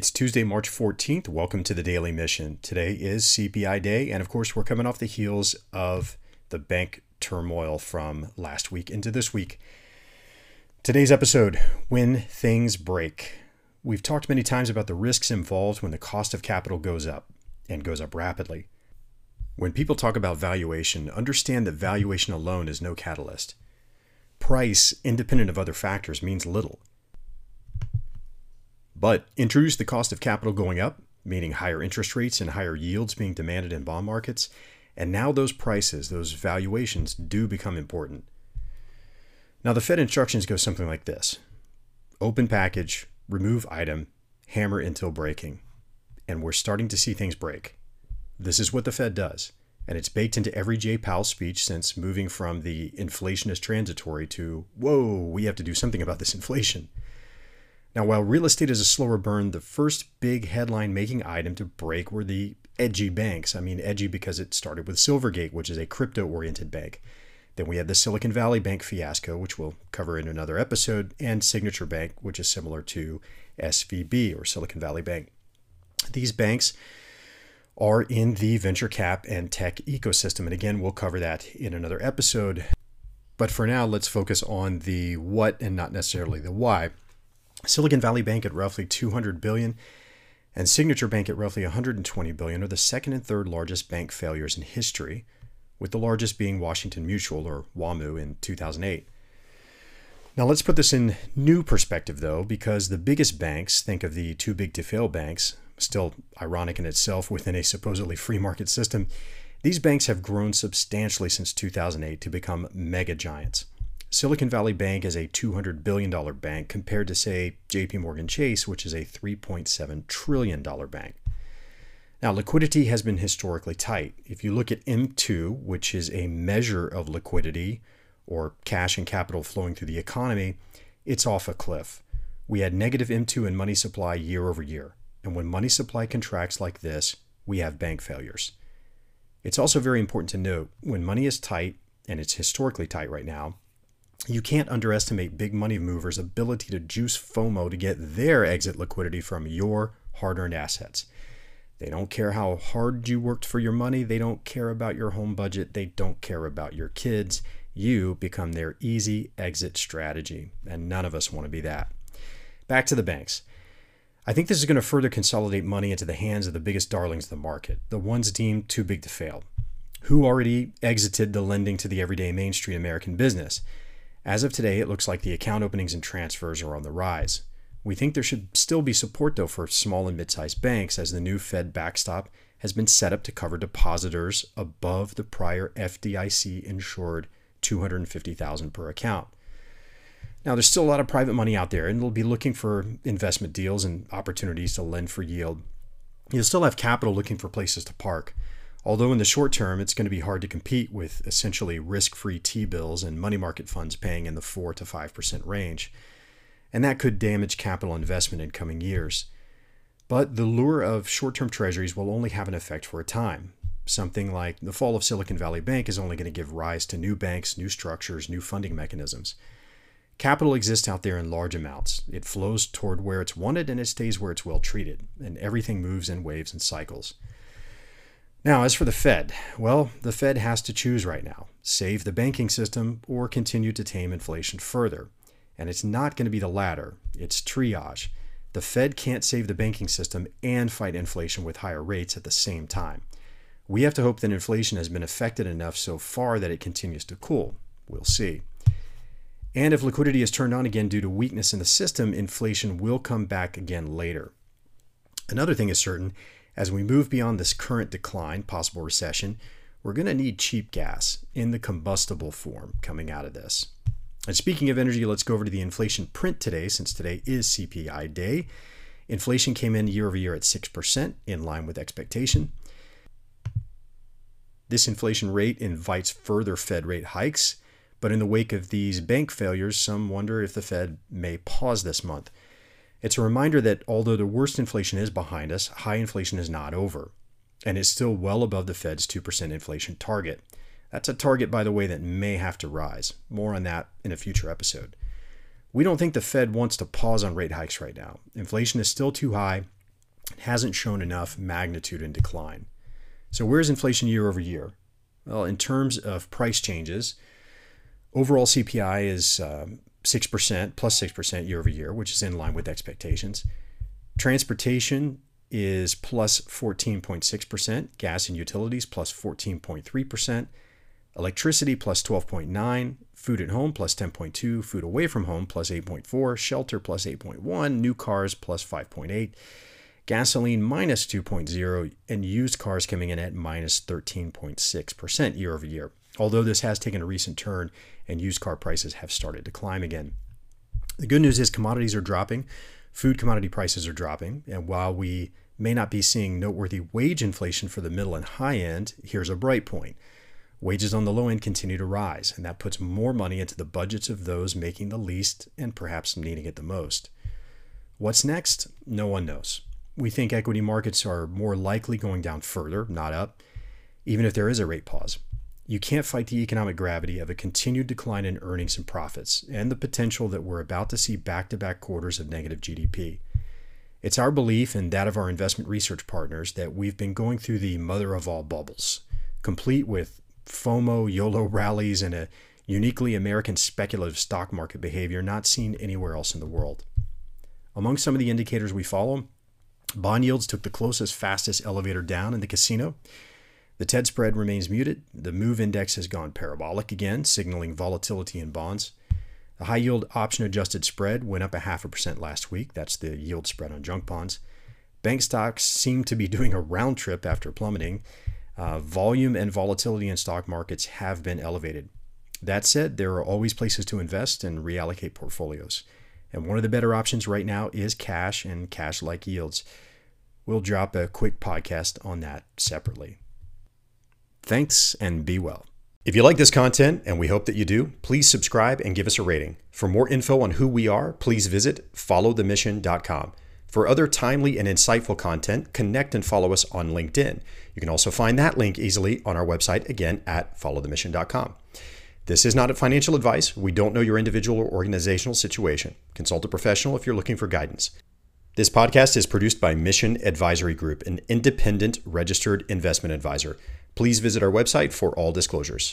It's Tuesday, March 14th. Welcome to the Daily Mission. Today is CPI Day, and of course, we're coming off the heels of the bank turmoil from last week into this week. Today's episode When Things Break. We've talked many times about the risks involved when the cost of capital goes up and goes up rapidly. When people talk about valuation, understand that valuation alone is no catalyst. Price, independent of other factors, means little. But introduce the cost of capital going up, meaning higher interest rates and higher yields being demanded in bond markets, and now those prices, those valuations, do become important. Now, the Fed instructions go something like this open package, remove item, hammer until breaking. And we're starting to see things break. This is what the Fed does. And it's baked into every Jay Powell speech since moving from the inflation is transitory to, whoa, we have to do something about this inflation. Now, while real estate is a slower burn, the first big headline making item to break were the edgy banks. I mean, edgy because it started with Silvergate, which is a crypto oriented bank. Then we had the Silicon Valley Bank fiasco, which we'll cover in another episode, and Signature Bank, which is similar to SVB or Silicon Valley Bank. These banks are in the venture cap and tech ecosystem. And again, we'll cover that in another episode. But for now, let's focus on the what and not necessarily the why. Silicon Valley Bank at roughly 200 billion and Signature Bank at roughly 120 billion are the second and third largest bank failures in history, with the largest being Washington Mutual or WAMU in 2008. Now let's put this in new perspective though, because the biggest banks, think of the too big to fail banks, still ironic in itself within a supposedly free market system, these banks have grown substantially since 2008 to become mega giants. Silicon Valley Bank is a $200 billion bank compared to, say, JP Morgan Chase, which is a $3.7 trillion bank. Now, liquidity has been historically tight. If you look at M2, which is a measure of liquidity or cash and capital flowing through the economy, it's off a cliff. We had negative M2 in money supply year over year. And when money supply contracts like this, we have bank failures. It's also very important to note when money is tight, and it's historically tight right now, you can't underestimate big money movers' ability to juice FOMO to get their exit liquidity from your hard earned assets. They don't care how hard you worked for your money. They don't care about your home budget. They don't care about your kids. You become their easy exit strategy, and none of us want to be that. Back to the banks. I think this is going to further consolidate money into the hands of the biggest darlings of the market, the ones deemed too big to fail, who already exited the lending to the everyday Main Street American business. As of today, it looks like the account openings and transfers are on the rise. We think there should still be support, though, for small and mid sized banks as the new Fed backstop has been set up to cover depositors above the prior FDIC insured 250,000 per account. Now, there's still a lot of private money out there, and they'll be looking for investment deals and opportunities to lend for yield. You'll still have capital looking for places to park. Although in the short term, it's going to be hard to compete with essentially risk free T bills and money market funds paying in the 4 to 5% range. And that could damage capital investment in coming years. But the lure of short term treasuries will only have an effect for a time. Something like the fall of Silicon Valley Bank is only going to give rise to new banks, new structures, new funding mechanisms. Capital exists out there in large amounts. It flows toward where it's wanted and it stays where it's well treated, and everything moves in waves and cycles. Now, as for the Fed, well, the Fed has to choose right now save the banking system or continue to tame inflation further. And it's not going to be the latter, it's triage. The Fed can't save the banking system and fight inflation with higher rates at the same time. We have to hope that inflation has been affected enough so far that it continues to cool. We'll see. And if liquidity is turned on again due to weakness in the system, inflation will come back again later. Another thing is certain as we move beyond this current decline, possible recession, we're going to need cheap gas in the combustible form coming out of this. And speaking of energy, let's go over to the inflation print today, since today is CPI day. Inflation came in year over year at 6%, in line with expectation. This inflation rate invites further Fed rate hikes, but in the wake of these bank failures, some wonder if the Fed may pause this month. It's a reminder that although the worst inflation is behind us, high inflation is not over, and is still well above the Fed's 2% inflation target. That's a target, by the way, that may have to rise. More on that in a future episode. We don't think the Fed wants to pause on rate hikes right now. Inflation is still too high, it hasn't shown enough magnitude in decline. So, where's inflation year over year? Well, in terms of price changes, overall CPI is um, 6%, plus 6% year over year, which is in line with expectations. Transportation is plus 14.6%, gas and utilities plus 14.3%, electricity plus 12.9, food at home plus 10.2, food away from home plus 8.4, shelter plus 8.1, new cars plus 5.8, gasoline minus 2.0, and used cars coming in at minus 13.6% year over year. Although this has taken a recent turn and used car prices have started to climb again. The good news is commodities are dropping, food commodity prices are dropping, and while we may not be seeing noteworthy wage inflation for the middle and high end, here's a bright point. Wages on the low end continue to rise, and that puts more money into the budgets of those making the least and perhaps needing it the most. What's next? No one knows. We think equity markets are more likely going down further, not up, even if there is a rate pause. You can't fight the economic gravity of a continued decline in earnings and profits and the potential that we're about to see back to back quarters of negative GDP. It's our belief and that of our investment research partners that we've been going through the mother of all bubbles, complete with FOMO, YOLO rallies, and a uniquely American speculative stock market behavior not seen anywhere else in the world. Among some of the indicators we follow, bond yields took the closest, fastest elevator down in the casino the TED spread remains muted. The MOVE index has gone parabolic again, signaling volatility in bonds. The high yield option adjusted spread went up a half a percent last week. That's the yield spread on junk bonds. Bank stocks seem to be doing a round trip after plummeting. Uh, volume and volatility in stock markets have been elevated. That said, there are always places to invest and reallocate portfolios. And one of the better options right now is cash and cash like yields. We'll drop a quick podcast on that separately. Thanks and be well. If you like this content, and we hope that you do, please subscribe and give us a rating. For more info on who we are, please visit followthemission.com. For other timely and insightful content, connect and follow us on LinkedIn. You can also find that link easily on our website, again, at followthemission.com. This is not financial advice. We don't know your individual or organizational situation. Consult a professional if you're looking for guidance. This podcast is produced by Mission Advisory Group, an independent registered investment advisor. Please visit our website for all disclosures.